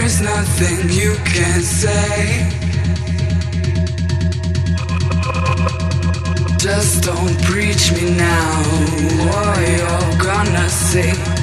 There's nothing you can say. Just don't preach me now. What you're gonna say.